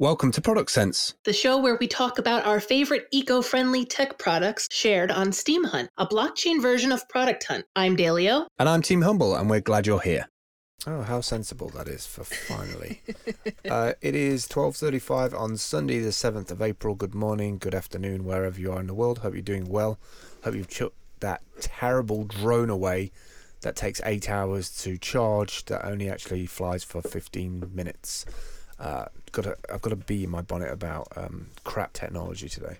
Welcome to Product Sense. the show where we talk about our favorite eco friendly tech products shared on Steemhunt, a blockchain version of Product Hunt. I'm Dalio. And I'm Team Humble, and we're glad you're here. Oh, how sensible that is for finally. uh, it is 12.35 on Sunday the 7th of April. Good morning, good afternoon, wherever you are in the world. Hope you're doing well. Hope you've chucked that terrible drone away that takes eight hours to charge that only actually flies for 15 minutes. Uh, got a, I've got a bee in my bonnet about um, crap technology today.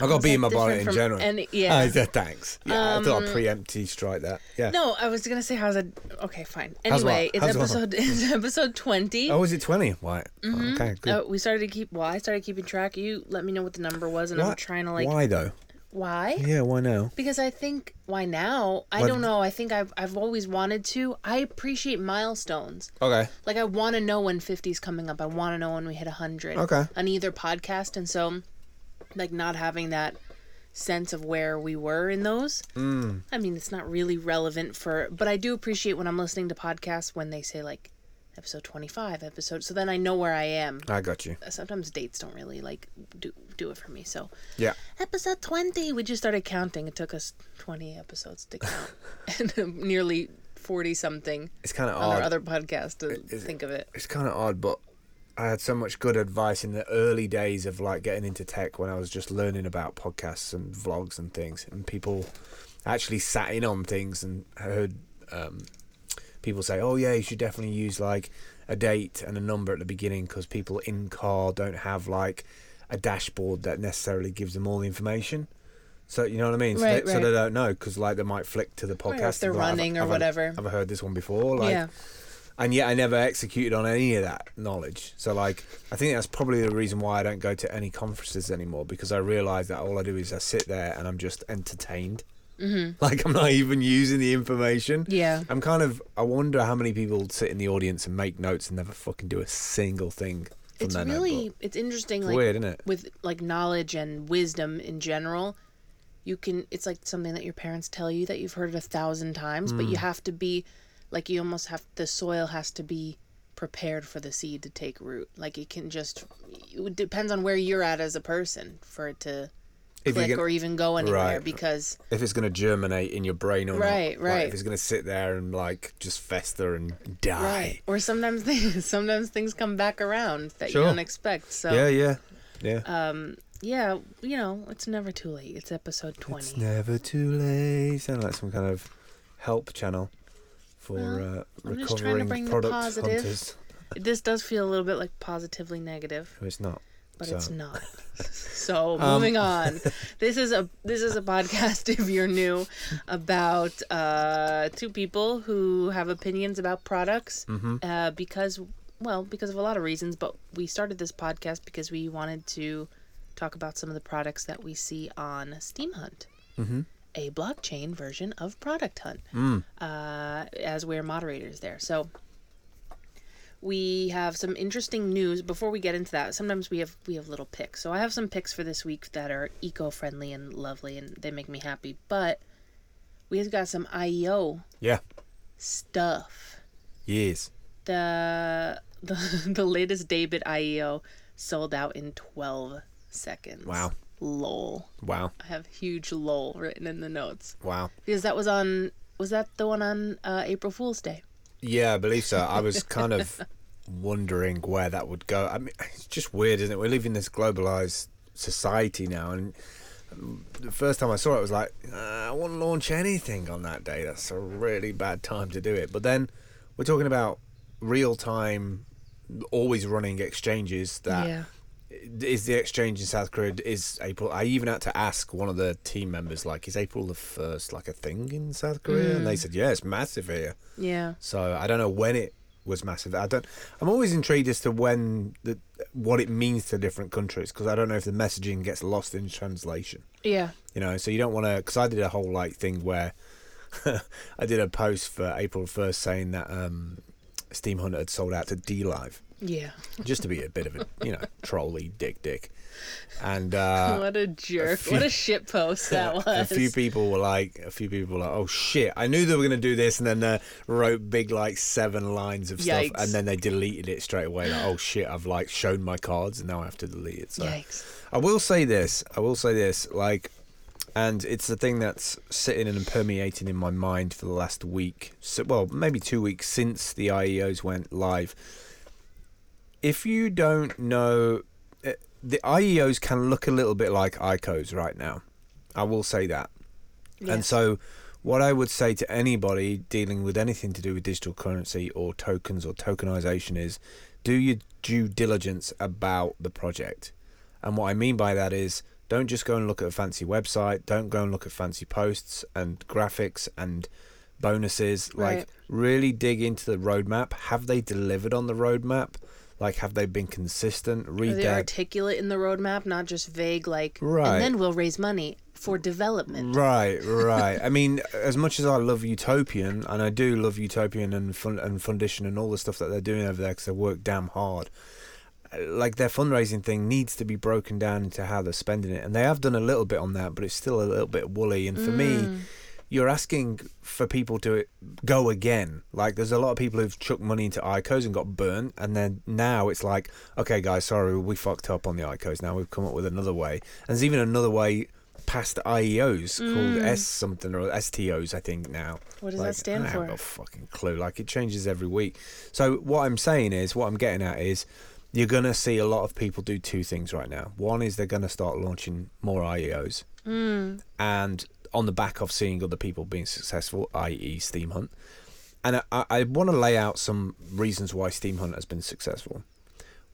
I've got a bee in my bonnet in general. any- yeah. Oh, yeah, thanks. Yeah, I thought I'd Um, preemptively strike that. Yeah. No, I was gonna say how's it? Okay, fine. Anyway, it's episode it's episode twenty. Oh, is it 20? Right. Mhm. Okay, good. Uh, we started to keep. Well, I started keeping track. You let me know what the number was, and I'm trying to like Why though? Why? Yeah, why now? Because I think why now? I Why- don't know. I think I've I've always wanted to. I appreciate milestones. Okay. Like I want to know when 50's coming up. I want to know when we hit 100 Okay. on either podcast, and so like not having that sense of where we were in those. Mm. I mean, it's not really relevant for, but I do appreciate when I'm listening to podcasts when they say like episode 25, episode. So then I know where I am. I got you. Sometimes dates don't really like do do it for me. So Yeah. episode 20, we just started counting. It took us 20 episodes to count, and nearly 40 something It's kind of on our other podcast to it- think of it. It's kind of odd, but I had so much good advice in the early days of like getting into tech when I was just learning about podcasts and vlogs and things, and people actually sat in on things and heard um, people say, "Oh yeah, you should definitely use like a date and a number at the beginning because people in car don't have like a dashboard that necessarily gives them all the information." So you know what I mean. So, Right, they, so they don't know because like they might flick to the podcast. Right, or if they're like, "Have I- running or have I- whatever. Have I heard this one before? Like, yeah. and yet I never executed on any of that knowledge. So like I think that's probably the reason why I don't go to any conferences anymore because I realise that all I do is I sit there and I'm just entertained. Hmm Like I'm not even using the information. Yeah. I'm kind of I wonder how many people sit in the audience and make notes and never fucking do a single thing from It's really notebook. it's interesting It's like weird, isn't it? with like knowledge and wisdom in general you can it's like something that your parents tell you that you've heard it a thousand times but you Mm. have to be like you almost have the soil has to be prepared for the seed to take root like it can just it depends on where you're at as a person for it to If click get- or even go anywhere Right. because If it's going to germinate in your brain or not. Right, Like, right. if it's going to sit there and like just fester and die. right or sometimes things sometimes things come back around that Sure. you don't expect so Yeah, yeah, yeah. um yeah you know it's never too late it's episode 20 It's never too late. Sound like some kind of help channel for Well, uh, I'm just trying to recovering product hunters. This does feel a little bit like positively negative, No, it's not. But So- it's not. So Um, moving on. This is a this is a podcast if you're new about uh, two people who have opinions about products Mm-hmm. uh, because well because of a lot of reasons. But we started this podcast because we wanted to talk about some of the products that we see on Steemhunt. Mm-hmm. A blockchain version of Product Hunt Mm. uh, as we're moderators there. So we have some interesting news. Before we get into that, sometimes we have we have little picks. So I have some picks for this week that are eco-friendly and lovely, and they make me happy. But we've got some IEO Yeah. stuff. yes The the the latest Daybit IEO sold out in twelve seconds. Wow. Lol. Wow. I have huge lol written in the notes Wow. because that was on. Was that the one on uh, April Fool's Day? Yeah, I believe so. I was kind of wondering where that would go. I mean, it's just weird, isn't it? We're living this globalized society now, and the first time I saw it, I was like, uh, I won't launch anything on that day. That's a really bad time to do it. But then we're talking about real time, always running exchanges that yeah. Is the exchange in South Korea is April. I even had to ask one of the team members, like, is April the first like a thing in South Korea? And they said, yeah, it's massive here. Yeah. So I don't know when it was massive. I don't. I'm always intrigued as to when the what it means to different countries because I don't know if the messaging gets lost in translation. Yeah. You know, so you don't want to. Because I did a whole like thing where I did a post for April first saying that um, Steam Hunter had sold out to DLive. Yeah. just to be a bit of a you know trolley dick dick. And uh, what a jerk. few- what a shit post that was. a few people were like, a few people were like, oh shit, I knew they were going to do this, and then uh, wrote big like seven lines of stuff, and then they deleted it straight away. Like, oh shit, I've like shown my cards, and now I have to delete it. So Yikes. I will say this, I will say this, like, and it's the thing that's sitting and permeating in my mind for the last week, so, well, maybe two weeks since the IEOs went live. If you don't know, eh, the IEOs can look a little bit like ICOs right now. I will say that. And so, what I would say to anybody dealing with anything to do with digital currency or tokens or tokenization is do your due diligence about the project. And what I mean by that is don't just go and look at a fancy website, don't go and look at fancy posts and graphics and bonuses. Like, really dig into the roadmap. Have they delivered on the roadmap? Like, have they been consistent? Read Are they their articulate in the roadmap, not just vague, like, Right. and then we'll raise money for development. Right, right. I mean, as much as I love Utopian, and I do love Utopian and fun and Fundition and all the stuff that they're doing over there because they work damn hard. Like their fundraising thing needs to be broken down into how they're spending it, and they have done a little bit on that, but it's still a little bit woolly. And for me, mm. You're asking for people to go again. Like there's a lot of people who've chucked money into ICOs and got burnt, and then now it's like, okay, guys, sorry, we fucked up on the ICOs. Now we've come up with another way, and there's even another way past IEOs called S something or STOs, I think now. What does Like, that stand I for? haven't got a fucking clue. Like it changes every week. So what I'm saying is, what I'm getting at is, you're gonna see a lot of people do two things right now. One is they're gonna start launching more IEOs, Mm. and on the back of seeing other people being successful, i.e., Steemhunt. And I, I, want to lay out some reasons why Steemhunt has been successful.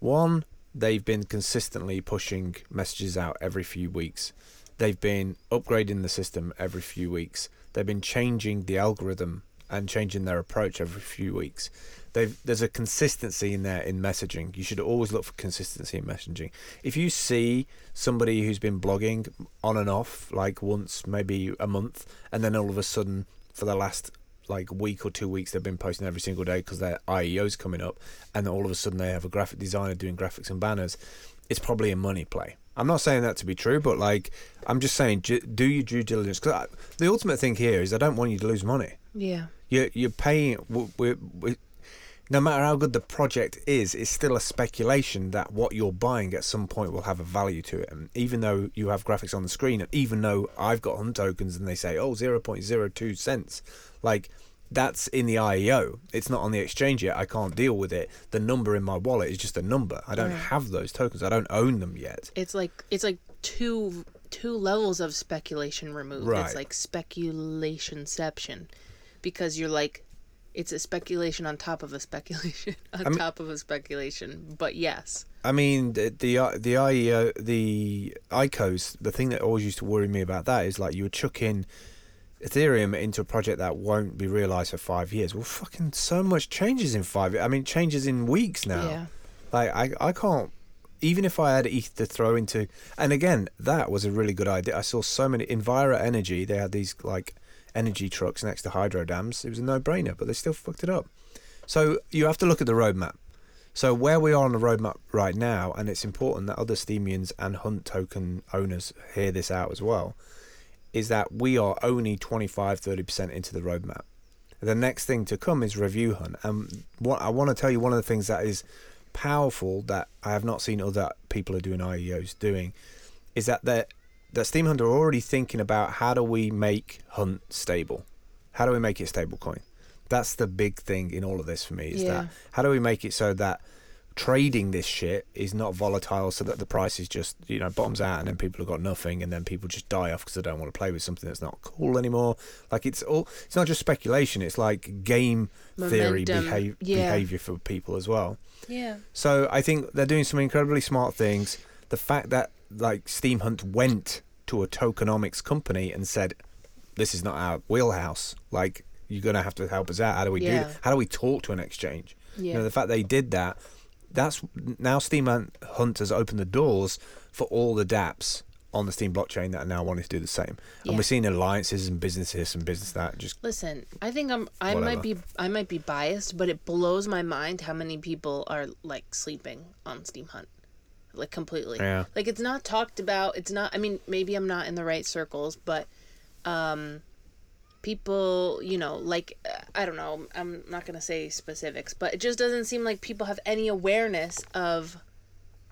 One, they've been consistently pushing messages out every few weeks. They've been upgrading the system every few weeks. They've been changing the algorithm and changing their approach every few weeks. They've, there's a consistency in there in messaging. You should always look for consistency in messaging. If you see somebody who's been blogging on and off, like once, maybe a month, and then all of a sudden, for the last like week or two weeks, they've been posting every single day because their IEO's coming up, and then all of a sudden they have a graphic designer doing graphics and banners. It's probably a money play. I'm not saying that to be true, but like I'm just saying, do your due diligence. Because uh, the ultimate thing here is I don't want you to lose money. Yeah. You're you're paying. w- we we no matter how good the project is, it's still a speculation that what you're buying at some point will have a value to it. And even though you have graphics on the screen, and even though I've got hunt tokens and they say, oh, 0.02 cents, like that's in the IEO. It's not on the exchange yet. I can't deal with it. The number in my wallet is just a number. I don't have those tokens. I don't own them yet. It's like it's like two two levels of speculation removed. Right. It's like speculationception, because you're like, it's a speculation on top of a speculation on mean- top of a speculation. But yes, I mean, the the the IEO, the ICOs. The thing that always used to worry me about that is like you would chuck in Ethereum into a project that won't be realized for five years. Well, fucking so much changes in five. I mean, changes in weeks now. yeah, Like I I can't. Even if I had ETH to throw into, and again, that was a really good idea. I saw so many Envira Energy. They had these like energy trucks next to hydro dams. It was a no-brainer, but they still fucked it up. So you have to look at the roadmap. So where we are on the roadmap right now, and it's important that other Steemians and Hunt token owners hear this out as well, is that we are only 25 30% into the roadmap. The next thing to come is review hunt. And what I want to tell you one of the things that is powerful that I have not seen other people are doing IEOs doing is that that that Steemhunt are already thinking about how do we make Hunt stable? How do we make it stable coin? That's the big thing in all of this for me is Yeah. that how do we make it so that trading this shit is not volatile so that the price is just you know bottoms out and then people have got nothing and then people just die off because they don't want to play with something that's not cool anymore like it's all it's not just speculation it's like game theory Momentum. Yeah. behavior for people as well yeah, so I think they're doing some incredibly smart things. The fact that like Steemhunt went to a tokenomics company and said, "This is not our wheelhouse. Like you're gonna have to help us out. How do we do? That? How do we talk to an exchange? yeah. You know, the fact they did that. That's now Steemhunt Hunt has opened the doors for all the DApps on the Steem blockchain that are now wanting to do the same. Yeah. And we're seeing alliances and businesses and business that just Listen, I think I'm I Whatever. might be I might be biased, but it blows my mind how many people are like sleeping on Steemhunt. Like completely. Yeah. Like it's not talked about. It's not I mean, maybe I'm not in the right circles, but um people, you know, like I don't know, I'm not going to say specifics, but it just doesn't seem like people have any awareness of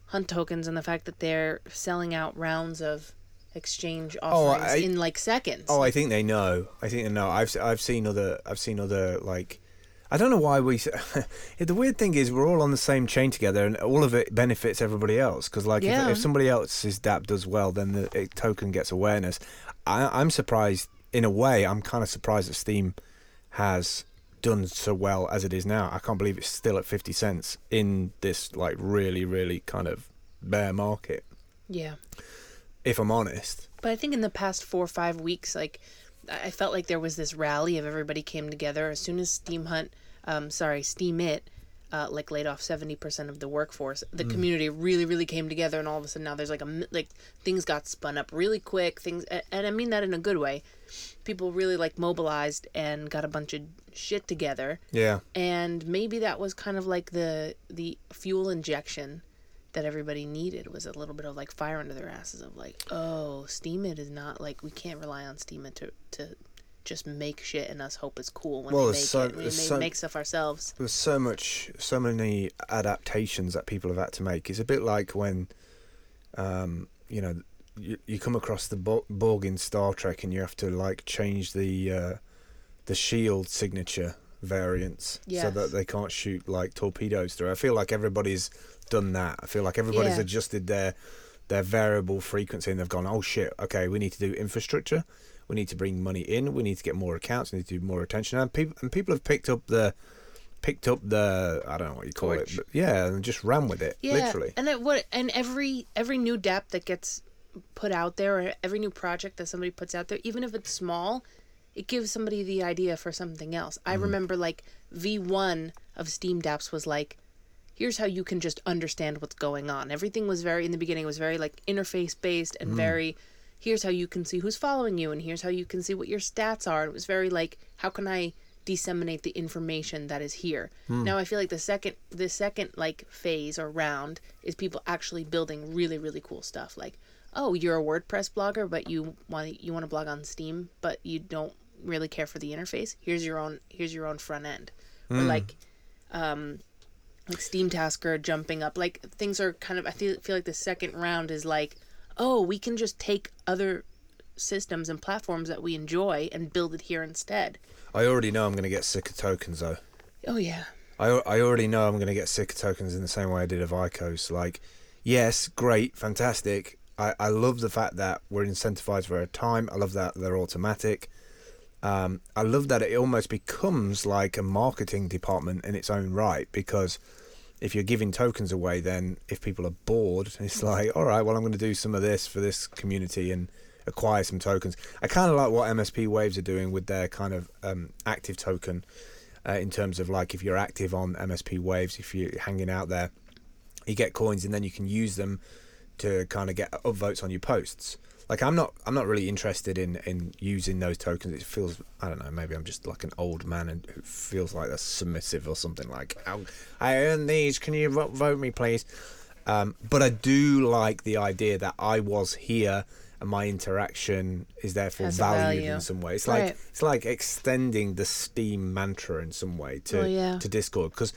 hunt tokens and the fact that they're selling out rounds of exchange Oh, offerings I- in like seconds. Oh, I think they know. I think they know. I've I've seen other I've seen other like I don't know why we. the weird thing is we're all on the same chain together, and all of it benefits everybody else. Because like Yeah. if, if somebody else's DAP does well, then the it, token gets awareness. I, I'm surprised in a way. I'm kind of surprised that Steem has done so well as it is now. I can't believe it's still at fifty cents in this like really really kind of bear market. yeah. If I'm honest. But I think in the past four or five weeks, like I felt like there was this rally of everybody came together as soon as Steemhunt, um, sorry, Steemit, uh, like laid off seventy percent of the workforce. The community really, really came together, and all of a sudden now there's like a like things got spun up really quick. Things, and I mean that in a good way. People really like mobilized and got a bunch of shit together, Yeah. and maybe that was kind of like the the fuel injection that everybody needed was a little bit of like fire under their asses of like oh steemit is not like we can't rely on steemit to to just make shit and us hope it's cool when Well, there's make so- it. We make, so- make stuff ourselves. there's so much so many adaptations that people have had to make. It's a bit like when um you know you, you come across the Bo- borg in star trek and you have to like change the uh the shield signature variants so that they can't shoot like torpedoes through. I feel like everybody's done that. I feel like everybody's Yeah. adjusted their their variable frequency and they've gone oh shit okay we need to do infrastructure. We need to bring money in. We need to get more accounts. We need to do more attention. And people and people have picked up the picked up the I don't know what you call Torch. it, but yeah, and just ran with it, yeah literally. and it what and every every new dap that gets put out there or every new project that somebody puts out there even if it's small it gives somebody the idea for something else. I mm-hmm. remember like v1 of steem daps was like here's how you can just understand what's going on. Everything was very in the beginning was very like interface based and mm. very here's how you can see who's following you and here's how you can see what your stats are. It was very like how can i disseminate the information that is here? Hmm. Now i feel like the second the second like phase or round is people actually building really really cool stuff. Like oh you're a wordpress blogger but you want you want to blog on steem but you don't really care for the interface? Here's your own here's your own front end. Or hmm. like um like steem tasker jumping up like things are kind of i feel, feel like the second round is like oh we can just take other systems and platforms that we enjoy and build it here instead I already know I'm going to get sick of tokens though. oh yeah I, I already know I'm going to get sick of tokens in the same way I did of ICOs. Like, yes, great, fantastic. I, I love the fact that we're incentivized for a time. I love that they're automatic. Um, I love that it almost becomes like a marketing department in its own right because if you're giving tokens away, then if people are bored, it's like, all right, well, I'm going to do some of this for this community and acquire some tokens. I kind of like what MSP Waves are doing with their kind of um, active token uh, in terms of like if you're active on MSP Waves, if you're hanging out there, you get coins and then you can use them to kind of get upvotes on your posts. Like I'm not, I'm not really interested in in using those tokens. It feels, I don't know, maybe I'm just like an old man and who feels like that's submissive or something. Like "Oh, I earn these, can you vote me, please? Um, but I do like the idea that I was here and my interaction is therefore valued value. in some way. It's like it's like extending the Steem mantra in some way to Oh, yeah. to Discord because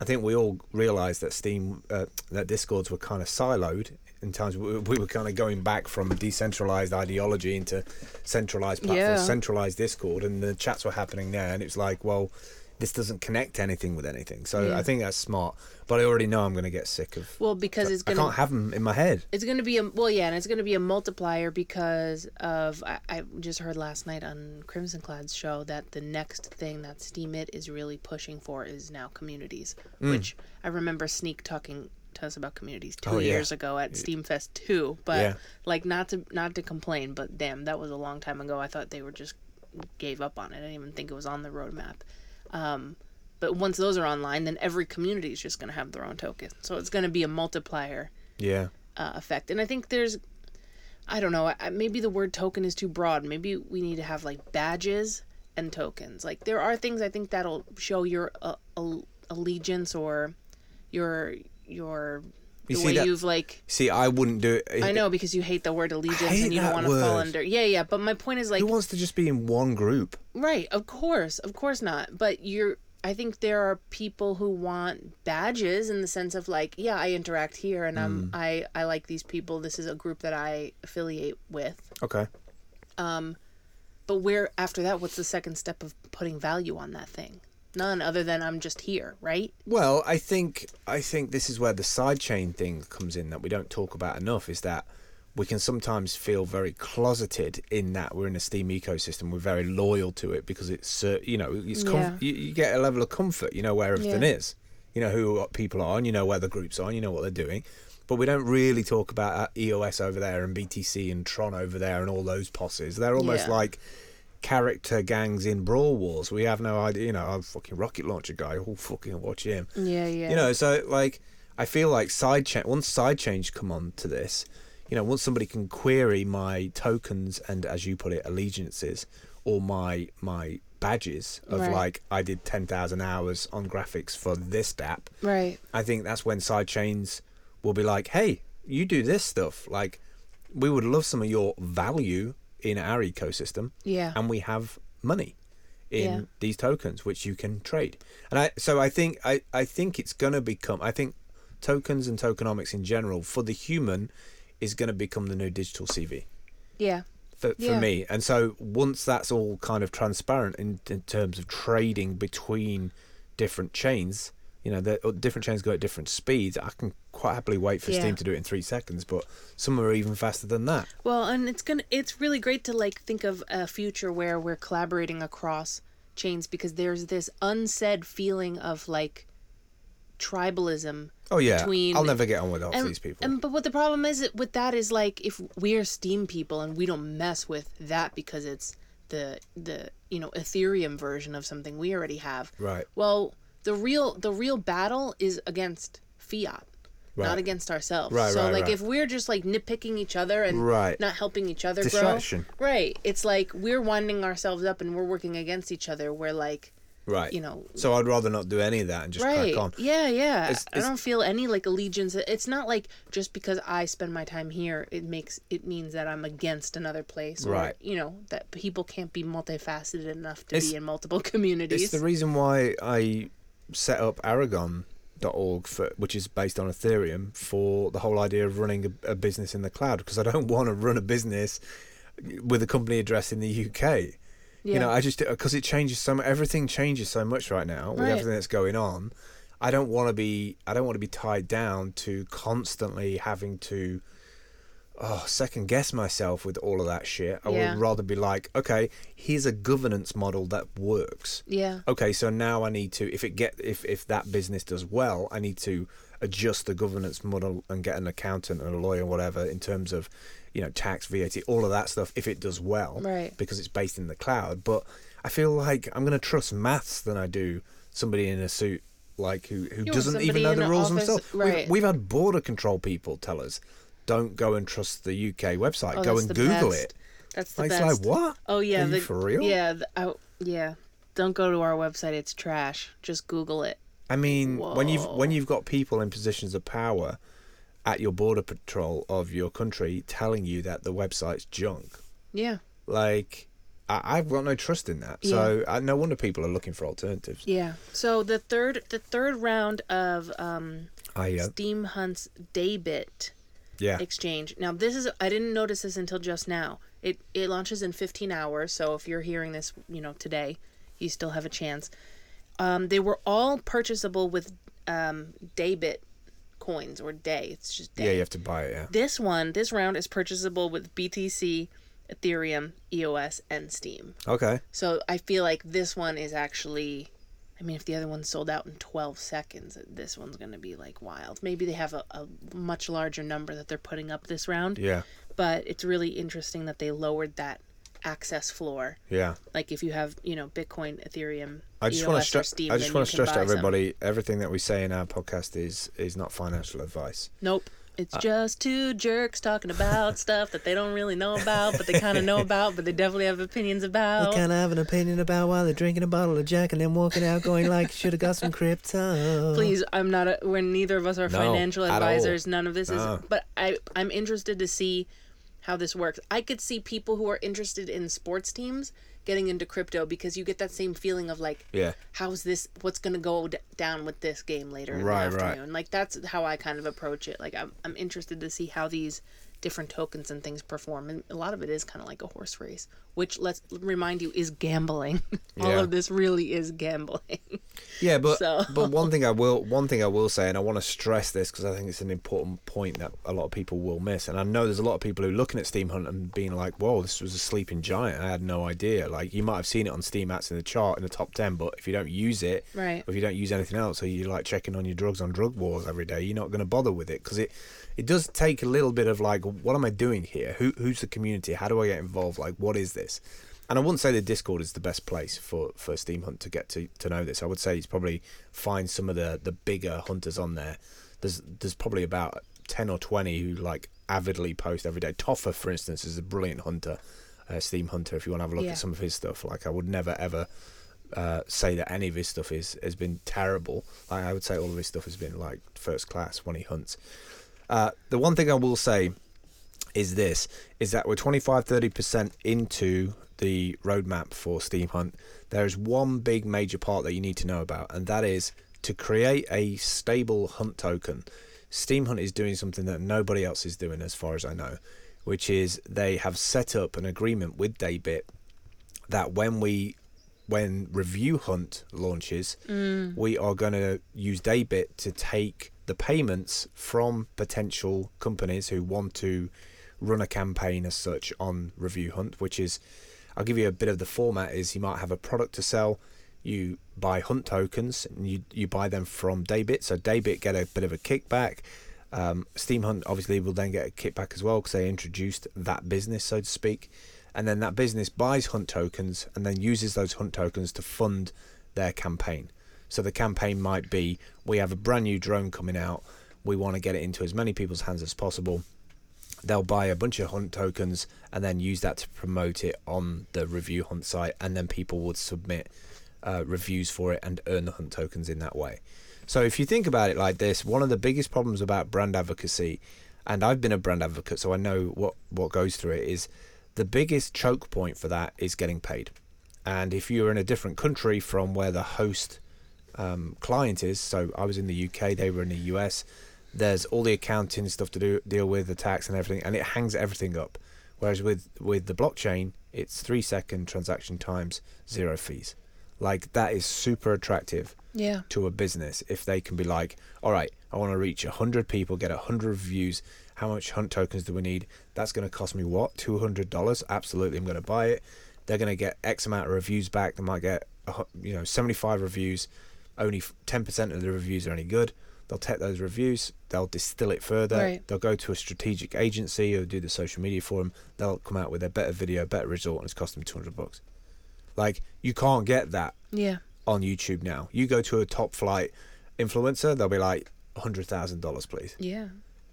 I think we all realised that Steem uh, that Discords were kind of siloed in times we, we were kind of going back from decentralized ideology into centralized platforms, Yeah. centralized Discord, and the chats were happening there, and it was like, well. This doesn't connect anything with anything, so Yeah. I think that's smart. But I already know I'm going to get sick of. well because it's I gonna can't have them in my head. It's going to be a well, yeah, and it's going to be a multiplier because of I, I just heard last night on Crimson Clad's show that the next thing that Steemit is really pushing for is now communities, Mm. which I remember Sneak talking to us about communities two Oh, yeah. years ago at SteemFest two, but Yeah. like not to not to complain, but damn, that was a long time ago. I thought they were just gave up on it. I didn't even think it was on the roadmap. Um, but once those are online, then every community is just going to have their own token, so it's going to be a multiplier Yeah, uh, effect. And I think there's I don't know. I- Maybe the word token is too broad. Maybe we need to have like badges and tokens. Like there are things I think that'll show your uh, al- allegiance or your your the You see way that- you've like. See, I wouldn't do it. I know because you hate the word allegiance and you don't want to fall under. Yeah, yeah. But my point is like Who wants to just be in one group? Right, of course, of course not. But you're I think there are people who want badges in the sense of like, yeah, I interact here and I'm I I like these people. This is a group that I affiliate with. Okay. Um but where after that what's the second step of putting value on that thing? None other than I'm just here, right? Well, I think I think this is where the sidechain thing comes in that we don't talk about enough. Is that we can sometimes feel very closeted in that we're in a Steem ecosystem. We're very loyal to it because it's uh, you know it's Yeah. you, you get a level of comfort. You know where everything Yeah. is. You know who people are. And you know where the groups are. And you know what they're doing. But we don't really talk about uh, EOS over there and BTC and Tron over there and all those posses. They're almost Yeah. like character gangs in Brawl Wars. We have no idea. You know, I'm a fucking rocket launcher guy. Oh, fucking watch him. Yeah, yeah. You know, so like I feel like side cha- once side change come on to this, you know, once somebody can query my tokens and as you put it, allegiances or my my badges of Right. like I did ten thousand hours on graphics for this DAP, right. I think that's when side chains will be like, Hey, you do this stuff. Like we would love some of your value in our ecosystem Yeah. and we have money in Yeah. these tokens which you can trade and i so i think i i think it's going to become i think tokens and tokenomics in general for the human is going to become the new digital cv yeah. for, for Yeah. me and so once that's all kind of transparent in, in terms of trading between different chains you know the uh, different chains go at different speeds. I can quite happily wait for Yeah. steem to do it in three seconds but some are even faster than that. Well, and it's gonna it's really great to like think of a future where we're collaborating across chains because there's this unsaid feeling of like tribalism oh yeah. between i'll never get on with all and, these people. and but what the problem is with that is like if we're steem people and we don't mess with that because it's the the you know ethereum version of something we already have right. well the real the real battle is against fiat Right. not against ourselves Right, so right, like if we're just like nitpicking each other and Right. not helping each other Distraction. grow right it's like we're winding ourselves up and we're working against each other we're like right you know So I'd rather not do any of that and just right crack on. yeah yeah It's- i don't feel any like allegiance it's not like just because i spend my time here it makes it means that i'm against another place or Right. you know that people can't be multifaceted enough to It's- be in multiple communities It's the reason why I set up Aragon.org, for, which is based on Ethereum, for the whole idea of running a, a business in the cloud because I don't want to run a business with a company address in the UK. yeah. You know, I just because it changes so much. Everything changes so much right now with Right. everything that's going on. I don't want to be. I don't want to be tied down to constantly having to. Oh, second guess myself with all of that shit. I Yeah. would rather be like, okay, here's a governance model that works. yeah Okay, so now I need to if it get if if that business does well, I need to adjust the governance model and get an accountant and a lawyer, whatever, in terms of you know tax, VAT, all of that stuff. If it does well, Right. Because it's based in the cloud. But I feel like I'm going to trust maths than I do somebody in a suit like who who doesn't even know the rules office- themselves. right. We've, we've had border control people tell us, don't go and trust the UK website. Oh, go and Google best. it. that's the Like, it's best like what? oh yeah Are you the, for real? yeah the, I, yeah don't go to our website it's trash just google it I mean, when you've when you've got people in positions of power at your border patrol of your country telling you that the website's junk, yeah like I, I've got no trust in that. So I, no wonder people are looking for alternatives. yeah so the third the third round of um I uh, steam hunt's daybit yeah exchange. Now this is I didn't notice this until just now. It it launches in 15 hours, so if you're hearing this, you know, today, you still have a chance. Um, they were all purchasable with um, Daybit coins or Day. It's just Day. yeah you have to buy it. Yeah. This one, this round is purchasable with BTC, Ethereum, EOS, and Steem. Okay. So I feel like this one is actually. I mean, if the other one sold out in 12 seconds, uh, this one's going to be like wild. Maybe they have a, a much larger number that they're putting up this round, Yeah. but it's really interesting that they lowered that access floor. Yeah. Like if you have, you know, Bitcoin, Ethereum, I just want to stress. I just want to stress to buy some. everybody: everything that we say in our podcast is is not financial advice. Nope. It's Uh, just two jerks talking about stuff that they don't really know about, but they kind of know about, but they definitely have opinions about. They kind of have an opinion about why they're drinking a bottle of Jack and then walking out going like, should have got some crypto. Please, I'm not. A, we're neither of us are No, financial advisors. None of this No. is. But I, I'm interested to see how this works. I could see people who are interested in sports teams getting into crypto because you get that same feeling of like, Yeah. how's this? What's gonna go d- down with this game later in Right, the right. afternoon? Like that's how I kind of approach it. Like I'm, I'm interested to see how these different tokens and things perform, and a lot of it is kind of like a horse race, which let's remind you is gambling. All of this really is gambling. Yeah, but So- but one thing I will one thing I will say, and I want to stress this because I think it's an important point that a lot of people will miss, and I know there's a lot of people who are looking at Steemhunt and being like, "Whoa, this was a sleeping giant." I had no idea. Like you might have seen it on SteemApps in the chart in the top ten, but if you don't use it, Right. or if you don't use anything else, or you're like checking on your drugs on Drug Wars every day, you're not going to bother with it because it it does take a little bit of like, what am I doing here? Who who's the community? How do I get involved? Like, what is this? And I wouldn't say the Discord is the best place for, for Steemhunt to get to, to know this. I would say it's probably find some of the, the bigger hunters on there. There's there's probably about ten or twenty who like avidly post every day. Toffer, for instance, is a brilliant hunter, uh, Steem hunter. If you want to have a look Yeah. at some of his stuff, like I would never ever uh, say that any of his stuff is has been terrible. Like, I would say all of his stuff has been like first class when he hunts. Uh, the one thing I will say is this is that we're 25 30% into the roadmap for Steemhunt. There is one big major part that you need to know about, and that is to create a stable hunt token. Steemhunt is doing something that nobody else is doing, as far as I know, which is they have set up an agreement with Daybit that when we when Review Hunt launches, we are going to use Daybit to take the payments from potential companies who want to run a campaign as such on Review Hunt, which is, I'll give you a bit of the format is you might have a product to sell, you buy hunt tokens, and you, you buy them from Daybit, so Daybit get a bit of a kickback. Um, Steemhunt obviously will then get a kickback as well because they introduced that business, so to speak. And then that business buys hunt tokens and then uses those hunt tokens to fund their campaign. So the campaign might be we have a brand new drone coming out, we want to get it into as many people's hands as possible. They'll buy a bunch of hunt tokens and then use that to promote it on the review hunt site, and then people would submit uh, reviews for it and earn the hunt tokens in that way. So if you think about it like this, one of the biggest problems about brand advocacy, and I've been a brand advocate, so I know what what goes through it is the biggest choke point for that is getting paid. And if you're in a different country from where the host um, client is, so I was in the UK, they were in the US. There's all the accounting stuff to do, deal with, the tax and everything, and it hangs everything up. Whereas with with the blockchain, it's three second transaction times, zero fees. Like that is super attractive Yeah. to a business if they can be like, all right, I want to reach 100 people, get 100 views. How much hunt tokens do we need? That's going to cost me what? $200? Absolutely, I'm going to buy it. They're going to get X amount of reviews back. They might get, you know, 75 reviews. Only 10% of the reviews are any good. They'll take those reviews, they'll distill it further. Right. They'll go to a strategic agency who do the social media for them. They'll come out with a better video, better result, and it's cost them 200 bucks. Like, you can't get that Yeah. on YouTube now. You go to a top flight influencer, they'll be like hundred thousand dollars, please, Yeah.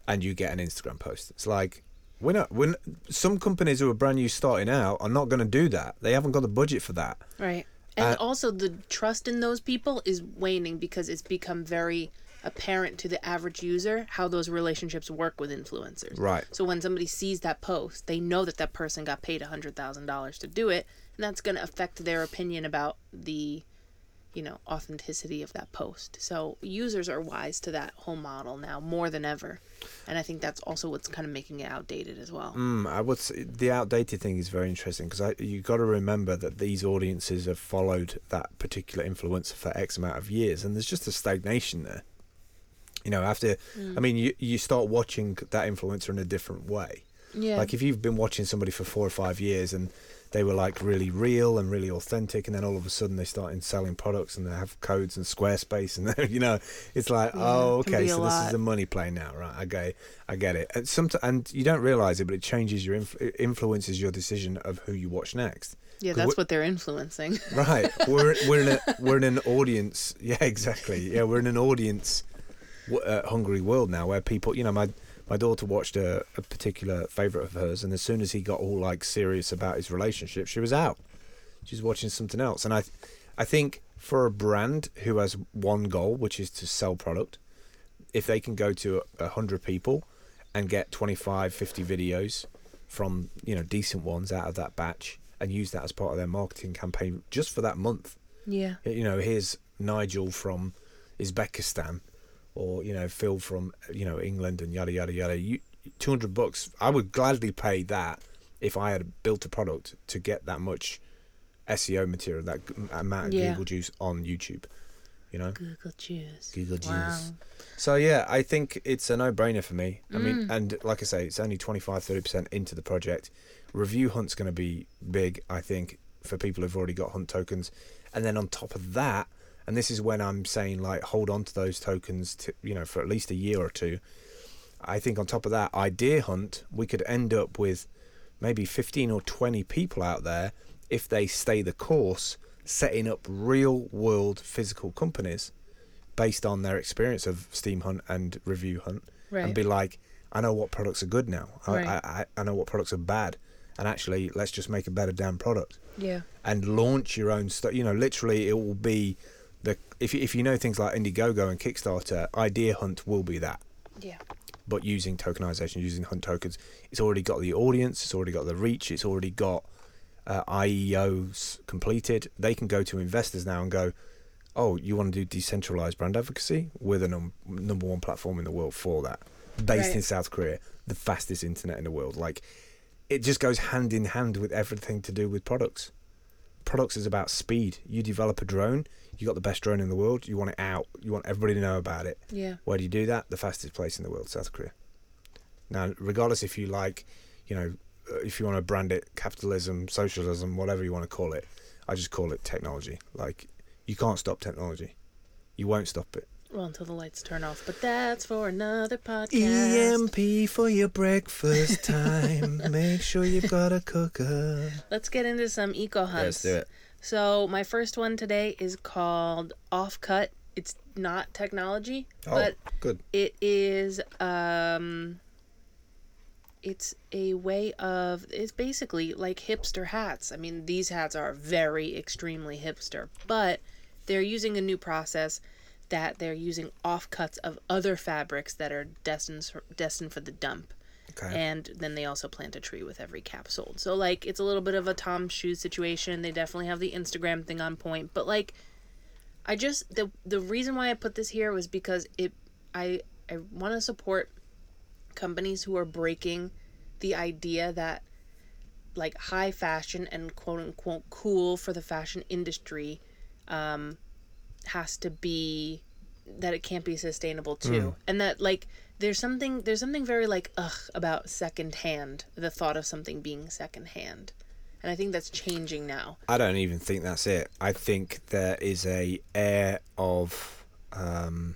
and you get an Instagram post. It's like we're not. When some companies who are brand new starting out are not going to do that. They haven't got the budget for that. Right. And Uh, also the trust in those people is waning because it's become very apparent to the average user how those relationships work with influencers. Right. So when somebody sees that post, they know that that person got paid $100,000 to do it, and that's going to affect their opinion about the you know, authenticity of that post. So users are wise to that whole model now more than ever. And I think that's also what's kind of making it outdated as well. Mm, I would say the outdated thing is very interesting because you got to remember that these audiences have followed that particular influencer for X amount of years, and there's just a stagnation there. You know, after I mean, you you start watching that influencer in a different way. Yeah. Like if you've been watching somebody for four or five years and they were like really real and really authentic, and then all of a sudden they start in selling products and they have codes and Squarespace, and you know, it's like, Yeah, oh, okay, so this is a money play now, right? I get, I get it. And some, and you don't realize it, but it changes your inf- influences your decision of who you watch next. yeah, that's what they're influencing. Right. We're we're in a we're in an audience. Yeah, exactly. Yeah, we're in an audience w- uh, hungry world now where people, you know, my my daughter watched a, a particular favorite of hers, and as soon as he got all like serious about his relationship, she was out. She was watching something else, and I, I think for a brand who has one goal, which is to sell product, if they can go to a hundred people and get 25, 50 videos from you know decent ones out of that batch and use that as part of their marketing campaign just for that month. yeah. You know, here's Nigel from Uzbekistan, or you know Phil from you know England and yada yada yada. You, Two hundred bucks. I would gladly pay that if I had built a product to get that much SEO material, that amount of Yeah. Google juice on YouTube. You know, Google juice. Google juice. Wow. So yeah, I think it's a no-brainer for me. I Mm. mean, and like I say, it's only 25-30% into the project. Review Hunt's going to be big, I think, for people who've already got Hunt tokens. And then on top of that, and this is when I'm saying like hold on to those tokens, to, you know, for at least a year or two. I think on top of that, Idea Hunt, we could end up with maybe 15 or 20 people out there if they stay the course, setting up real world physical companies based on their experience of Steemhunt and Review Hunt Right. and be like, I know what products are good now. I, Right. I, I, I know what products are bad. And actually, let's just make a better damn product yeah. and launch your own stuff. You know, literally, it will be the if you, if you know things like Indiegogo and Kickstarter, Idea Hunt will be that. Yeah. But using tokenization, using Hunt tokens, it's already got the audience, it's already got the reach, it's already got uh, IEOs completed. They can go to investors now and go, "Oh, you want to do decentralized brand advocacy? We're the num- number one platform in the world for that, based Right. in South Korea, the fastest internet in the world." Like, it just goes hand in hand with everything to do with products. Products is about speed. You develop a drone, you got the best drone in the world. You want it out. You want everybody to know about it. Yeah. Where do you do that? The fastest place in the world, South Korea. Now, regardless if you like, you know, uh, if you want to brand it capitalism, socialism, whatever you want to call it, I just call it technology. Like, you can't stop technology. You won't stop it. Well, until the lights turn off, but that's for another podcast. EMP for your breakfast time. Make sure you've got a cooker. Let's get into some eco hunts. Let's do it. So my first one today is called Offcut. It's not technology, Oh, but good. it is um it's a way of it's basically like hipster hats. I mean, these hats are very extremely hipster, but they're using a new process that they're using offcuts of other fabrics that are destined destined for the dump. Okay. And then they also plant a tree with every cap sold. So like it's a little bit of a Tom Shoes situation. They definitely have the Instagram thing on point, but like I just the the reason why I put this here was because it I I want to support companies who are breaking the idea that like high fashion and quote unquote cool for the fashion industry um has to be that it can't be sustainable too and that like there's something there's something very like ugh about secondhand the thought of something being secondhand and i think that's changing now I don't even think that's it. I think there is a air of um,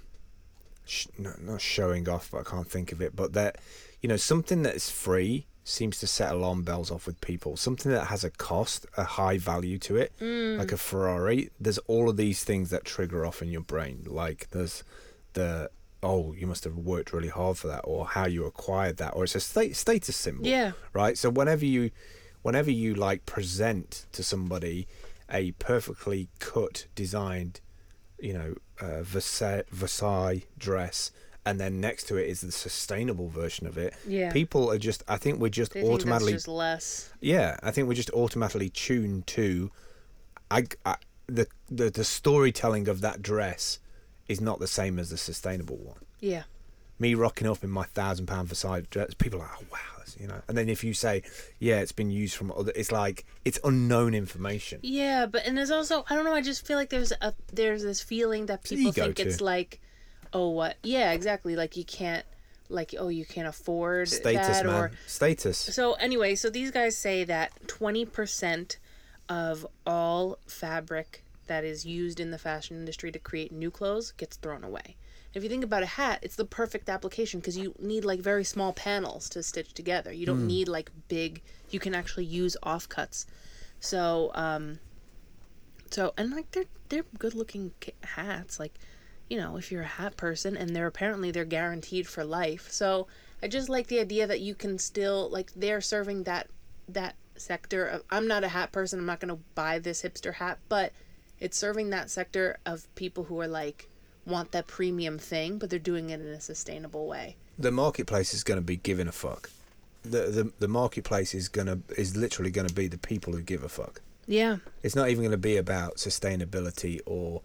sh- no, not showing off, but I can't think of it. But that you know something that is free seems to set alarm bells off with people. Something that has a cost, a high value to it, like a Ferrari. There's all of these things that trigger off in your brain. Like there's the oh, you must have worked really hard for that, or how you acquired that, or it's a state status symbol yeah. right? So whenever you whenever you like present to somebody a perfectly cut designed you know uh, Versailles, Versailles dress and then next to it is the sustainable version of it Yeah. people are just i think we're just they automatically just less. Yeah i think we're just automatically tuned to I, I the, the the storytelling of that dress is not the same as the sustainable one yeah me rocking up in my thousand pound Versailles dress, people are like, oh, wow, that's, you know. And then if you say, yeah, it's been used from other, it's like it's unknown information. Yeah, but and there's also I don't know. I just feel like there's a there's this feeling that people ego think it's like, oh what? Yeah, exactly. Like you can't like oh you can't afford Status, that man. or Status. so anyway, so these guys say that 20% of all fabric that is used in the fashion industry to create new clothes gets thrown away. If you think about a hat, it's the perfect application because you need like very small panels to stitch together. You don't need like big. You can actually use offcuts. So, um, so and like they're they're good looking hats. Like, you know, if you're a hat person, and they're apparently they're guaranteed for life. So I just like the idea that you can still like they're serving that that sector of. I'm not a hat person. I'm not gonna buy this hipster hat, but it's serving that sector of people who are like want that premium thing, but they're doing it in a sustainable way. The marketplace is going to be giving a fuck. The, the the marketplace is gonna is literally going to be the people who give a fuck. Yeah. It's not even going to be about sustainability or,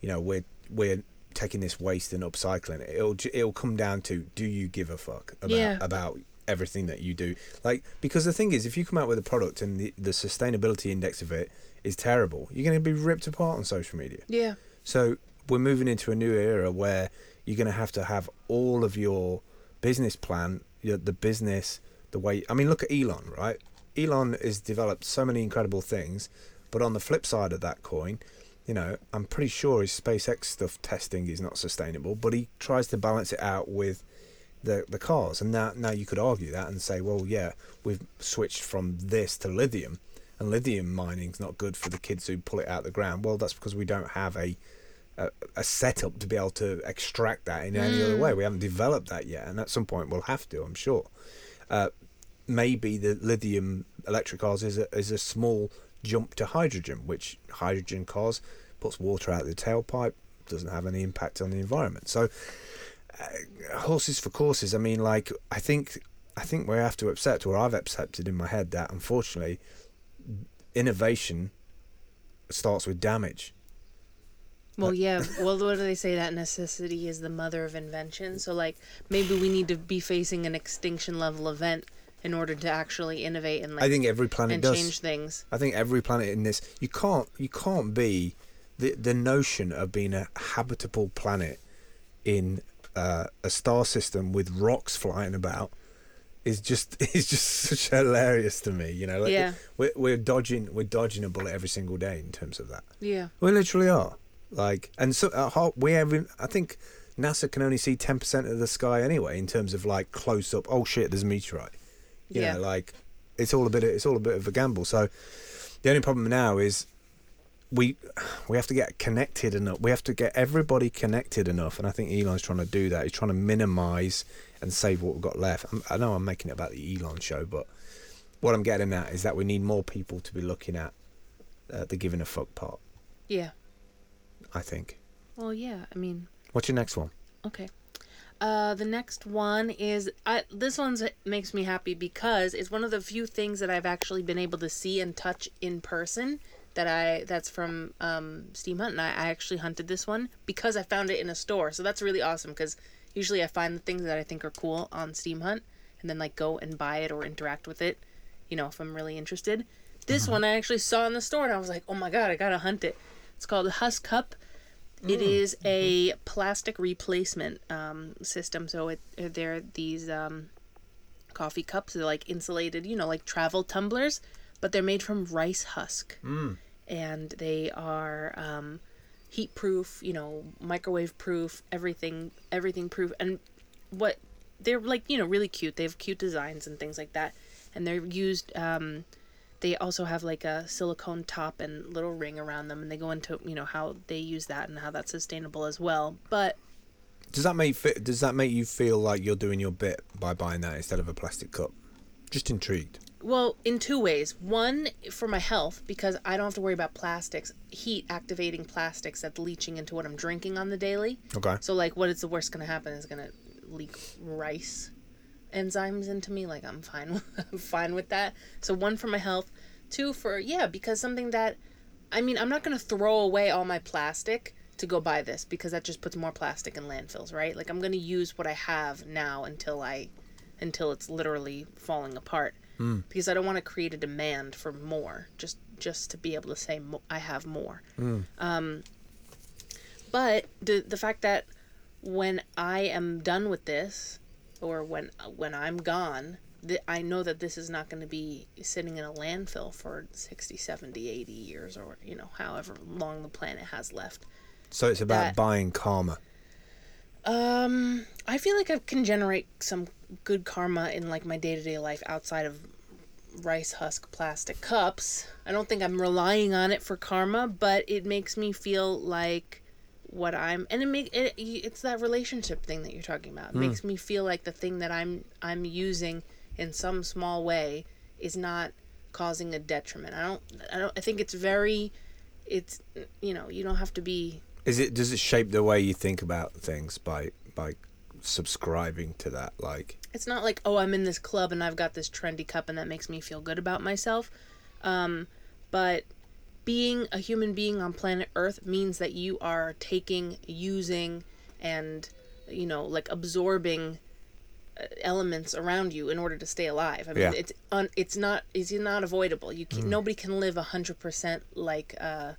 you know, we're we're taking this waste and upcycling it. It'll it'll come down to do you give a fuck about Yeah. about everything that you do? Like because the thing is, if you come out with a product and the the sustainability index of it is terrible, you're going to be ripped apart on social media. Yeah. So we're moving into a new era where you're going to have to have all of your business plan, your, the business, the way. I mean, look at Elon, right? Elon has developed so many incredible things, but on the flip side of that coin, you know, I'm pretty sure his SpaceX stuff testing is not sustainable, but he tries to balance it out with the the cars. And now now you could argue that and say, well, yeah, we've switched from this to lithium, and lithium mining's not good for the kids who pull it out of the ground. Well, that's because we don't have a a, a setup to be able to extract that in any other way. We haven't developed that yet, and at some point we'll have to, I'm sure. Uh, maybe the lithium electric cars is a, is a small jump to hydrogen, which hydrogen cars puts water out the tailpipe, doesn't have any impact on the environment. So, uh, horses for courses. I mean, like I think I think we have to accept, or I've accepted in my head that unfortunately, innovation starts with damage. Well, yeah. Well, what do they say? That necessity is the mother of invention. So, like, maybe we need to be facing an extinction level event in order to actually innovate and like I think every planet and does. change things. I think every planet in this you can't you can't be the the notion of being a habitable planet in uh, a star system with rocks flying about is just is just such hilarious to me. You know, like Yeah. we're we're dodging we're dodging a bullet every single day in terms of that. Yeah. We literally are. Like, and so we have. I think NASA can only see ten percent of the sky anyway, in terms of like close up. Oh shit, there's a meteorite. You Yeah. know, like it's all a bit. Of, it's all a bit of a gamble. So the only problem now is we we have to get connected enough. We have to get everybody connected enough, and I think Elon's trying to do that. He's trying to minimise and save what we've got left. I'm, I know I'm making it about the Elon show, but what I'm getting at is that we need more people to be looking at uh, the giving a fuck part. Yeah. I think. Well, yeah. I mean, What's your next one? Okay. Uh, the next one is I, this one's makes me happy because it's one of the few things that I've actually been able to see and touch in person that I that's from um, Steemhunt and I, I actually hunted this one because I found it in a store. So that's really awesome because usually I find the things that I think are cool on Steemhunt and then like go and buy it or interact with it you know if I'm really interested. This one I actually saw in the store and I was like oh my god I gotta hunt it. It's called Husk Cup it is a plastic replacement um, system. So it they're these um, coffee cups. They're like insulated, you know, like travel tumblers, but they're made from rice husk, and they are um, heat proof. You know, microwave proof. Everything, everything proof. And what they're like, you know, really cute. They have cute designs and things like that, and they're used. Um, they also have like a silicone top and little ring around them and they go into you know how they use that and how that's sustainable as well but Does that make does that make you feel like you're doing your bit by buying that instead of a plastic cup? Just intrigued. Well in two ways. One for my health because i don't have to worry about plastics heat activating plastics that's leaching into what i'm drinking on the daily. Okay. so like what is the worst going to happen is going to leak rice enzymes into me like i'm fine i'm fine with that. So one for my health. Two for yeah because something that i mean i'm not going to throw away all my plastic to go buy this because that just puts more plastic in landfills right? Like i'm going to use what i have now until i until it's literally falling apart because i don't want to create a demand for more just just to be able to say mo- i have more um but the the fact that when I am done with this, or when when I'm gone, th- I know that this is not going to be sitting in a landfill for 60, 70, 80 years or, you know, however long the planet has left. So it's about That- buying karma. Um, I feel like I can generate some good karma in like my day-to-day life outside of rice husk plastic cups. I don't think I'm relying on it for karma, but it makes me feel like what I'm and it make it, it's that relationship thing that you're talking about. It hmm. makes me feel like the thing that I'm I'm using in some small way is not causing a detriment. I don't I don't I think it's very it's you know, you don't have to be Is it does it shape the way you think about things by by subscribing to that like it's not like oh i'm in this club and i've got this trendy cup and that makes me feel good about myself. Um, but being a human being on planet earth means that you are taking using and you know like absorbing uh, elements around you in order to stay alive. I mean Yeah. it's un- it's not it's not avoidable. You can, nobody can live 100% like uh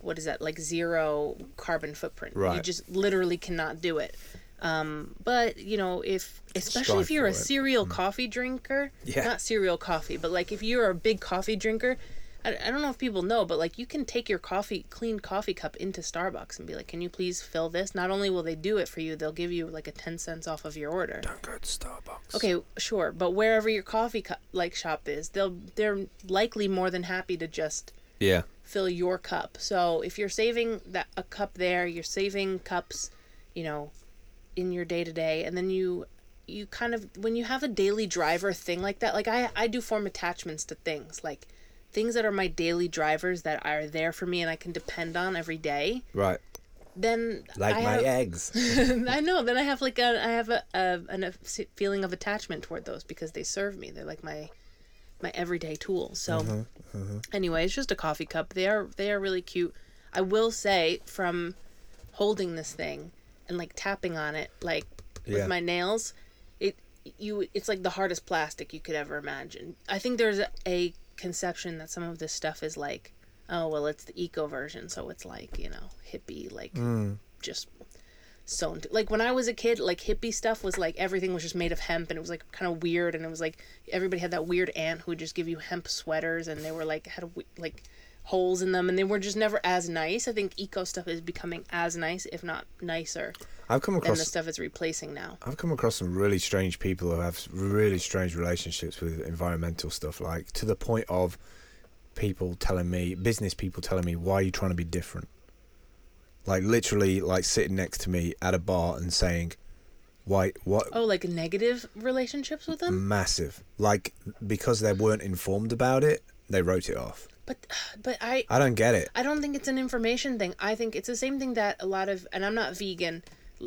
what is that? Like zero carbon footprint. Right. you just literally cannot do it um, but you know if especially if you're a it. Mm. cereal coffee drinker Yeah. not cereal coffee but like if you're a big coffee drinker I, I don't know if people know but like you can take your coffee clean coffee cup into starbucks and be like can you please fill this not only will they do it for you they'll give you like a 10 cents off of your order don't go to Starbucks. Okay, sure, but wherever your coffee cup like shop is, they'll they're likely more than happy to just Yeah. fill your cup. So if you're saving that a cup there, you're saving cups, you know, in your day to day, and then you you kind of when you have a daily driver thing like that, like I I do form attachments to things like things that are my daily drivers that are there for me and I can depend on every day. Right. Then Like I my have, eggs. I know. Then I have like a I have a, a a feeling of attachment toward those because they serve me. They're like my my everyday tools. So mm-hmm, mm-hmm. anyway, it's just a coffee cup. They are they are really cute. I will say from holding this thing and like tapping on it like Yeah. with my nails, it you it's like the hardest plastic you could ever imagine. I think there's a, a conception that some of this stuff is like oh well it's the eco version so it's like you know hippie like hmm. just sewn to, like when I was a kid, like hippie stuff was like everything was just made of hemp and it was like kind of weird and it was like everybody had that weird aunt who would just give you hemp sweaters and they were like had a, we- like holes in them and they were just never as nice. I think eco stuff is becoming as nice, if not nicer, I've come than the across stuff it's replacing now. I've come across some really strange people who have really strange relationships with environmental stuff, like to the point of people telling me, business people telling me, why are you trying to be different? Like literally, like sitting next to me at a bar and saying, why, what, Oh, like negative relationships with them? massive. Like because they weren't informed about it, they wrote it off. But but I I don't get it. I don't think it's an information thing. I think it's the same thing that a lot of, and I'm not vegan,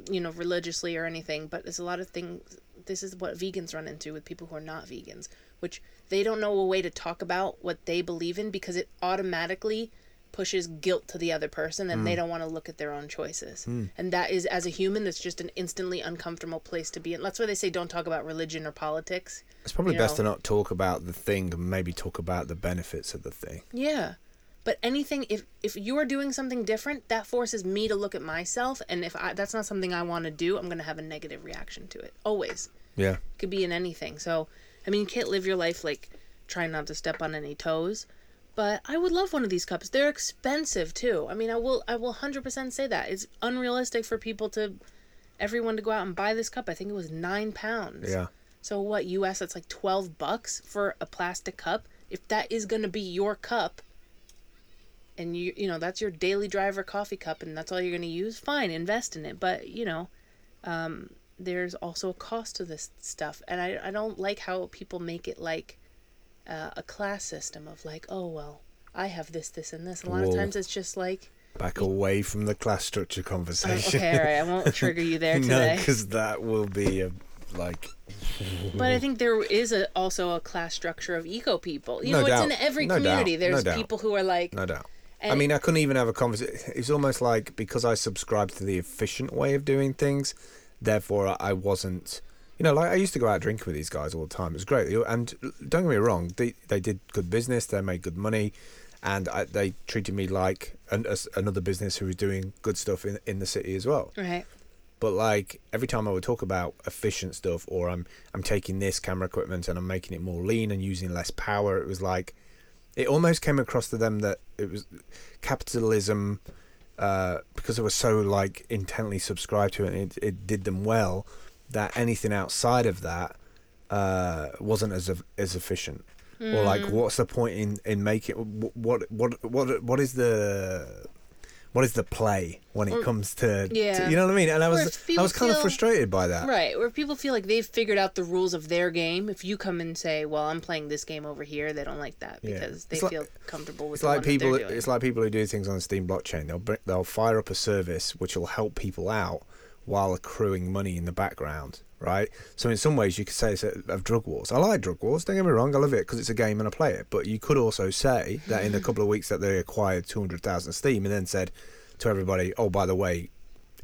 you know, religiously or anything, but there's a lot of things. This is what vegans run into with people who are not vegans, which they don't know a way to talk about what they believe in because it automatically pushes guilt to the other person and they mm. don't want to look at their own choices. Hmm. And that is, as a human, that's just an instantly uncomfortable place to be in. That's why they say don't talk about religion or politics. It's probably you best know. to not talk about the thing and maybe talk about the benefits of the thing. Yeah. But anything if if you are doing something different, that forces me to look at myself and if I that's not something I want to do, I'm going to have a negative reaction to it. Always. Yeah. It could be in anything. So, I mean, you can't live your life like trying not to step on any toes. But I would love one of these cups. They're expensive too. I mean, I will I will 100% say that. It's unrealistic for people to everyone to go out and buy this cup. I think it was 9 pounds. Yeah. So what US that's like 12 bucks for a plastic cup. If that is going to be your cup and you you know that's your daily driver coffee cup and that's all you're going to use, fine, invest in it. But, you know, um there's also a cost to this stuff and I I don't like how people make it like uh, a class system of like, oh well, I have this this and this. A lot of times it's just like Back away from the class structure conversation. okay, all right, I won't trigger you there today. no, because that will be a like. But I think there is a, also a class structure of eco people. You No know, it's doubt. in every No community. doubt. No There's doubt. people who are like, No doubt. I mean, I couldn't even have a conversation. It's almost like because I subscribe to the efficient way of doing things, therefore I wasn't. You know, like I used to go out drinking with these guys all the time. It was great, and don't get me wrong, they they did good business. They made good money, and I, they treated me like an, as another business who was doing good stuff in in the city as well. right, But like every time I would talk about efficient stuff, or I'm I'm taking this camera equipment and I'm making it more lean and using less power, it was like it almost came across to them that it was capitalism uh, because it was so like intently subscribed to it and it, it did them well that anything outside of that uh, wasn't as as efficient or like Mm. what's the point in in making what what what what is the what is the play when it Or- comes to, to- Yeah. you know what I mean and I was I was kind of frustrated by that Right, where people feel like they've figured out the rules of their game. If you come and say, "Well, I'm playing this game over here," they don't like that Yeah. because they like- feel comfortable with It's like people. It's like people who do things on Steem blockchain. They'll bring, they'll fire up a service which will help people out while accruing money in the background, right? So in some ways, you could say it's a, of drug wars. I like drug wars. Don't get me wrong. I love it because it's a game and I play it. But you could also say that in a couple of weeks that they acquired two hundred thousand Steem and then said to everybody, "Oh, by the way,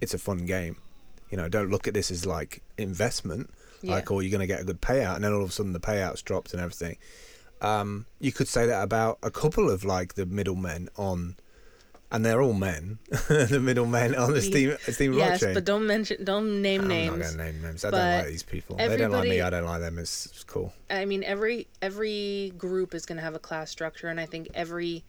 it's a fun game. You know, don't look at this as like investment." Yeah. Like, or you're going to get a good payout, and then all of a sudden the payouts dropped and everything um, you could say that about a couple of like the middlemen on, and they're all men, the middlemen on the Steem Steem yes, but don't mention, don't name I'm not names. going to name names. I don't like these people. They don't like me. I don't like them. It's, it's cool. I mean, every every group is going to have a class structure, and I think every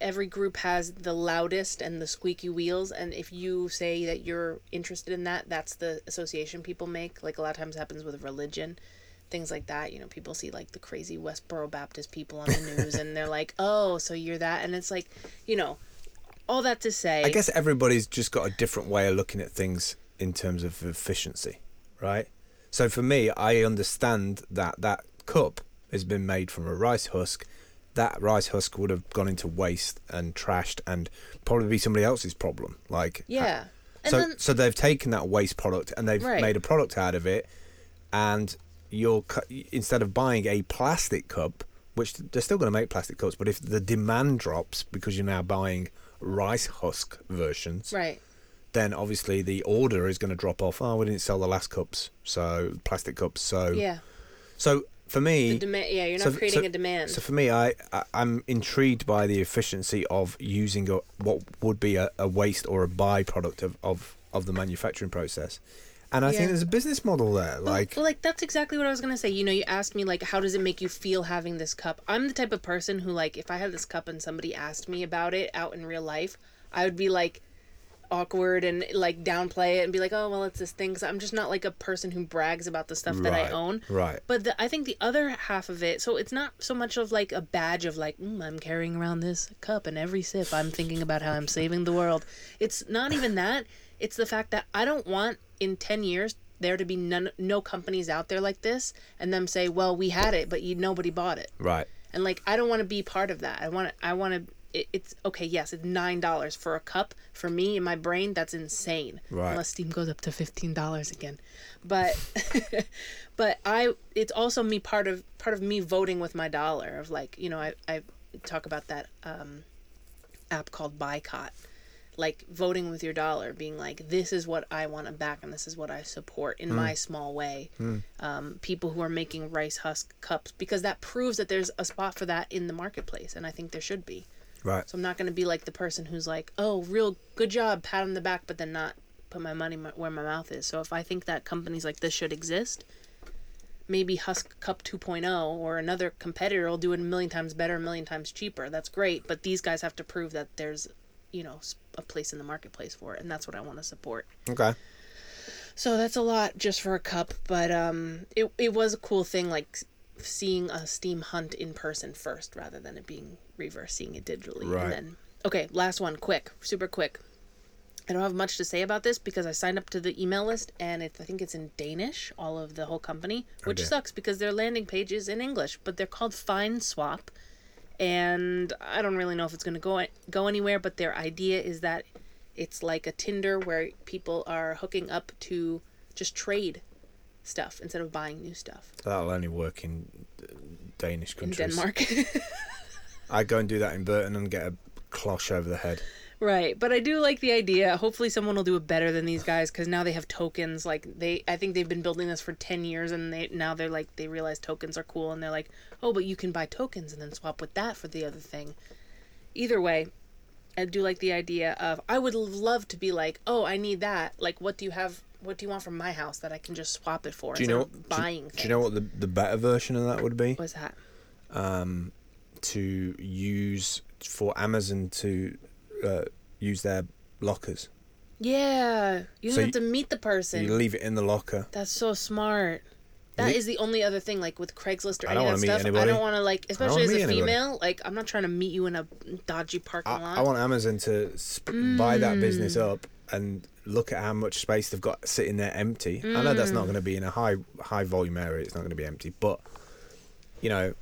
every group has the loudest and the squeaky wheels. And if you say that you're interested in that, that's the association people make. Like a lot of times happens with religion, things like that. You know, people see like the crazy Westboro Baptist people on the news, and they're like, "Oh, so you're that," and it's like, you know, all that to say, I guess everybody's just got a different way of looking at things in terms of efficiency, right? So for me, I understand that that cup has been made from a rice husk. That rice husk would have gone into waste and trashed, and probably be somebody else's problem. Like yeah. And so, then, so they've taken that waste product and they've Right. made a product out of it, and you're cu- instead of buying a plastic cup, which they're still going to make plastic cups, but if the demand drops because you're now buying rice husk versions, right. then obviously the order is going to drop off. Oh, we didn't sell the last cups, so plastic cups. So Yeah. so for me. Yeah, you're not so- creating so- a demand. so for me, I, I I'm intrigued by the efficiency of using a, what would be a, a waste or a byproduct of, of, of the manufacturing process, and I Yeah. think there's a business model there. Like, well, like that's exactly what I was gonna say. You know, you asked me like, how does it make you feel having this cup? I'm the type of person who like, if I had this cup and somebody asked me about it out in real life, I would be like awkward and like downplay it and be like, oh well, it's this thing. 'Cause I'm just not like a person who brags about the stuff that I own. right. But the, I think the other half of it, so it's not so much of like a badge of like, mm, I'm carrying around this cup and every sip I'm thinking about how I'm saving the world. It's not even that. It's the fact that I don't want in 10 years there to be none, no companies out there like this and them say, well, we had it, but you, nobody bought it. right, And like, I don't want to be part of that. I want to, I want to, it, it's okay. Yes, it's $9 for a cup. For me, in my brain, that's insane. Right. Unless Steem goes up to $15 again. But, but I, it's also me part of, part of me voting with my dollar of like, you know, I, I talk about that, um, app called Boycott. Like voting with your dollar, being like, this is what I want to back and this is what I support in my small way. Um, people who are making rice husk cups, because that proves that there's a spot for that in the marketplace. And I think there should be. right. So I'm not going to be like the person who's like, oh, real good job, pat on the back, but then not put my money m- where my mouth is. So if I think that companies like this should exist, maybe Husk Cup 2.0 or another competitor will do it a million times better, a million times cheaper. That's great, but these guys have to prove that there's, you know, a place in the marketplace for it, and that's what I want to support. Okay. So that's a lot just for a cup, but um, it it was a cool thing, like seeing a Steemhunt in person first, rather than it being reverse, seeing it digitally. Right. And then, okay, last one, quick, super quick. I don't have much to say about this because I signed up to the email list and it, I think it's in Danish, all of the whole company, which dear. sucks because their landing page is in English, but they're called fine Swap, and I don't really know if it's going to go go anywhere. But their idea is that it's like a Tinder where people are hooking up to just trade stuff instead of buying new stuff That'll only work in Danish in countries. Denmark. I go and do that in Burton and get a cloche over the head. Right, but I do like the idea. Hopefully, someone will do it better than these guys because now they have tokens. Like they, I think they've been building this for ten years, and they now they're like they realize tokens are cool, and they're like, oh, but you can buy tokens and then swap with that for the other thing. Either way, I do like the idea of I would love to be like, oh, I need that. Like, what do you have? What do you want from my house that I can just swap it for Do you know? of buying? Do, do you know what the the better version of that would be? What's that? Um, to use for Amazon to uh, use their lockers. Yeah, you don't So have you- to meet the person. You leave it in the locker. That's so smart. That is the only other thing, like with Craigslist or I any don't of that wanna meet stuff. I anybody. don't want to like, especially as a meet anybody. female. Like, I'm not trying to meet you in a dodgy parking lot. I want Amazon to sp- buy that Mm. business up and look at how much space they've got sitting there empty. I know that's Mm. not going to be in a high high volume area. It's not going to be empty, but you know,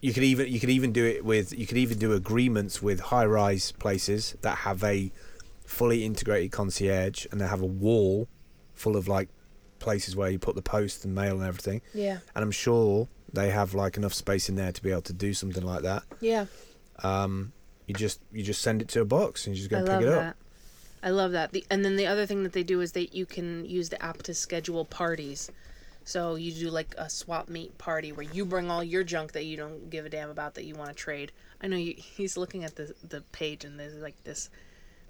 you could even you could even do it with you could even do agreements with high rise places that have a fully integrated concierge and they have a wall full of like places where you put the post and mail and everything. yeah, And I'm sure they have like enough space in there to be able to do something like that. yeah. Um, you just you just send it to a box and you just go I pick love it up. that. I love that. The, and then the other thing that they do is that you can use the app to schedule parties. So you do like a swap meet party where you bring all your junk that you don't give a damn about that you want to trade. I know you, he's looking at the the page and there's like this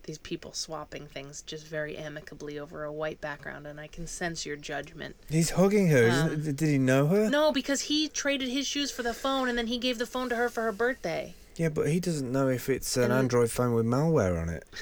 these people swapping things just very amicably over a white background and I can sense your judgment. He's hugging her. Um, Did he know her? No, because he traded his shoes for the phone and then he gave the phone to her for her birthday. Yeah, but he doesn't know if it's an And- Android phone with malware on it.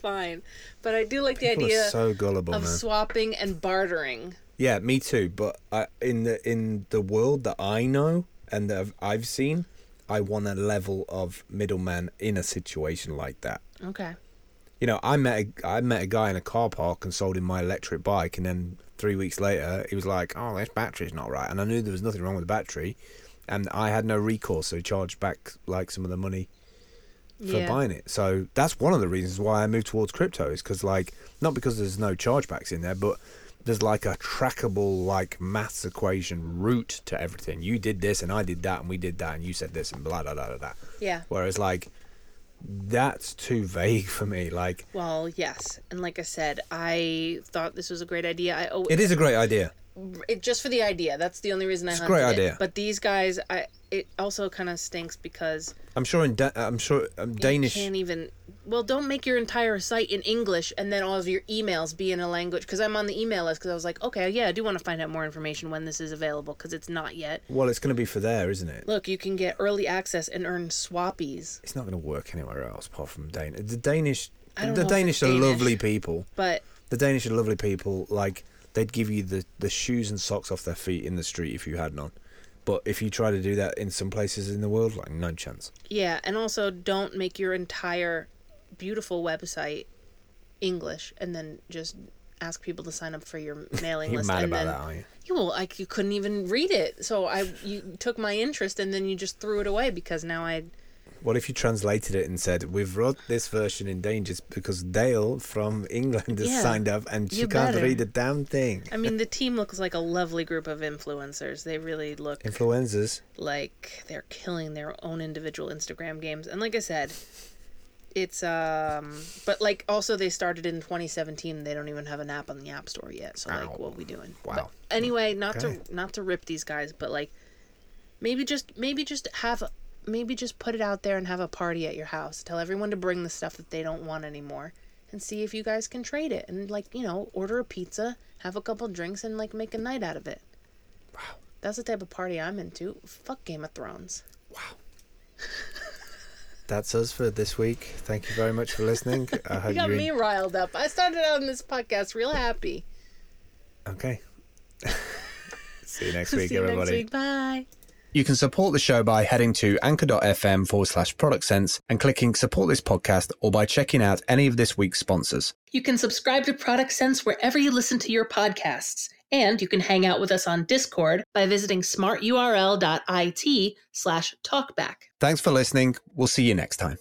Fine. But I do like the idea so gullible, of man. swapping and bartering. yeah, me too. But I, in the in the world that I know and that I've, I've seen, I want a level of middleman in a situation like that. Okay. You know, I met a, I met a guy in a car park and sold him my electric bike, and then three weeks later, he was like, "Oh, this battery's not right," and I knew there was nothing wrong with the battery, and I had no recourse, so he charged back like some of the money for Yeah. buying it. So that's one of the reasons why I moved towards crypto is because like not because there's no chargebacks in there, but there's like a trackable like maths equation route to everything. You did this and I did that and we did that and you said this and blah blah blah blah. blah. Yeah. Whereas like that's too vague for me. Like Well, yes. And like I said, I thought this was a great idea. I oh, it is a great idea. It just for the idea. That's the only reason I It's a great it. idea. But these guys, I it also kind of stinks because I'm sure in da- I'm sure um, Danish. you can't even. Well, don't make your entire site in English and then all of your emails be in a language. Because I'm on the email list because I was like, okay, yeah, I do want to find out more information when this is available because it's not yet. Well, it's going to be for there, isn't it? Look, you can get early access and earn swappies, It's not going to work anywhere else apart from Danish. The Danish, I don't the Danish are Danish. lovely people. but The Danish are lovely people. Like they'd give you the the shoes and socks off their feet in the street if you had none. But if you try to do that in some places in the world, like no chance. Yeah, and also don't make your entire beautiful website English and then just ask people to sign up for your mailing You're list. mad and about then, that, you? You well, like you couldn't even read it, so I you took my interest and then you just threw it away because now I What if you translated it and said, "We've wrote this version in Danish because Dale from England has Yeah, signed up and she you can't better. read a damn thing." I mean the team looks like a lovely group of influencers. They really look influencers like they're killing their own individual Instagram games. And like I said, it's um but like also they started in 2017 they don't even have an app on the app store yet so like Ow. what we doing Wow. But anyway not Okay. to not to rip these guys but like maybe just maybe just have maybe just put it out there and have a party at your house tell everyone to bring the stuff that they don't want anymore and see if you guys can trade it and like you know order a pizza have a couple drinks and like make a night out of it Wow. that's the type of party i'm into fuck game of thrones Wow. That's us for this week. Thank you very much for listening. I hope You got you me riled up. I started out on this podcast real happy. Okay. See you next week, See you everybody. next week. Bye. You can support the show by heading to anchor.fm forward slash product sense and clicking support this podcast or by checking out any of this week's sponsors. You can subscribe to Product Sense wherever you listen to your podcasts. And you can hang out with us on Discord by visiting smarturl.it slash talkback. Thanks for listening. We'll see you next time.